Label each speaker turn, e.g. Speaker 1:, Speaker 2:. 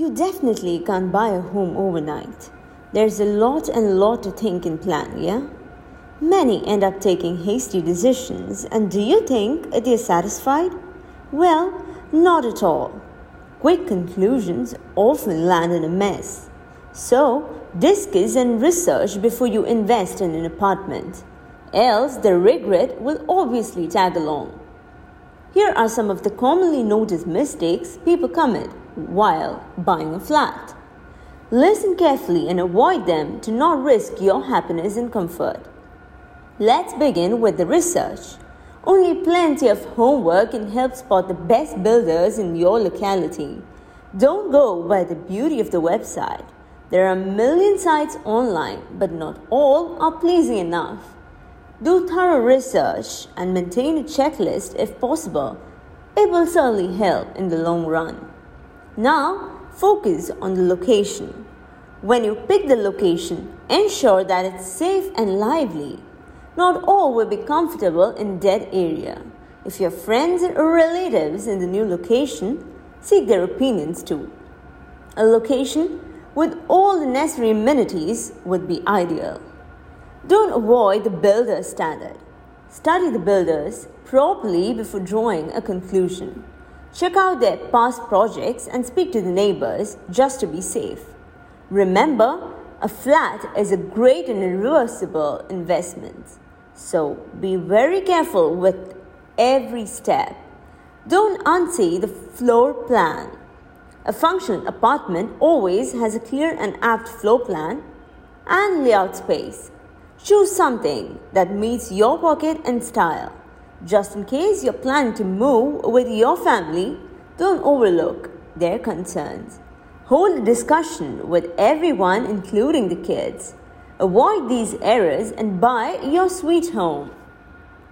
Speaker 1: You definitely can't buy a home overnight. There's a lot and lot to think and plan, yeah? Many end up taking hasty decisions, and do you think they're satisfied? Well, not at all. Quick conclusions often land in a mess. So, discuss and research before you invest in an apartment. Else, the regret will obviously tag along. Here are some of the commonly noticed mistakes people commit while buying a flat. Listen carefully and avoid them to not risk your happiness and comfort. Let's begin with the research. Only plenty of homework can help spot the best builders in your locality. Don't go by the beauty of the website. There are a million sites online, but not all are pleasing enough. Do thorough research and maintain a checklist if possible. It will certainly help in the long run. Now, focus on the location. When you pick the location, ensure that it's safe and lively. Not all will be comfortable in dead area. If you have friends or relatives in the new location, seek their opinions too. A location with all the necessary amenities would be ideal. Don't avoid the builder's standard. Study the builders properly before drawing a conclusion. Check out their past projects and speak to the neighbors just to be safe. Remember, a flat is a great and irreversible investment. So be very careful with every step. Don't unsee the floor plan. A functional apartment always has a clear and apt floor plan and layout space. Choose something that meets your pocket and style. Just in case you're planning to move with your family, don't overlook their concerns. Hold a discussion with everyone, including the kids. Avoid these errors and buy your sweet home.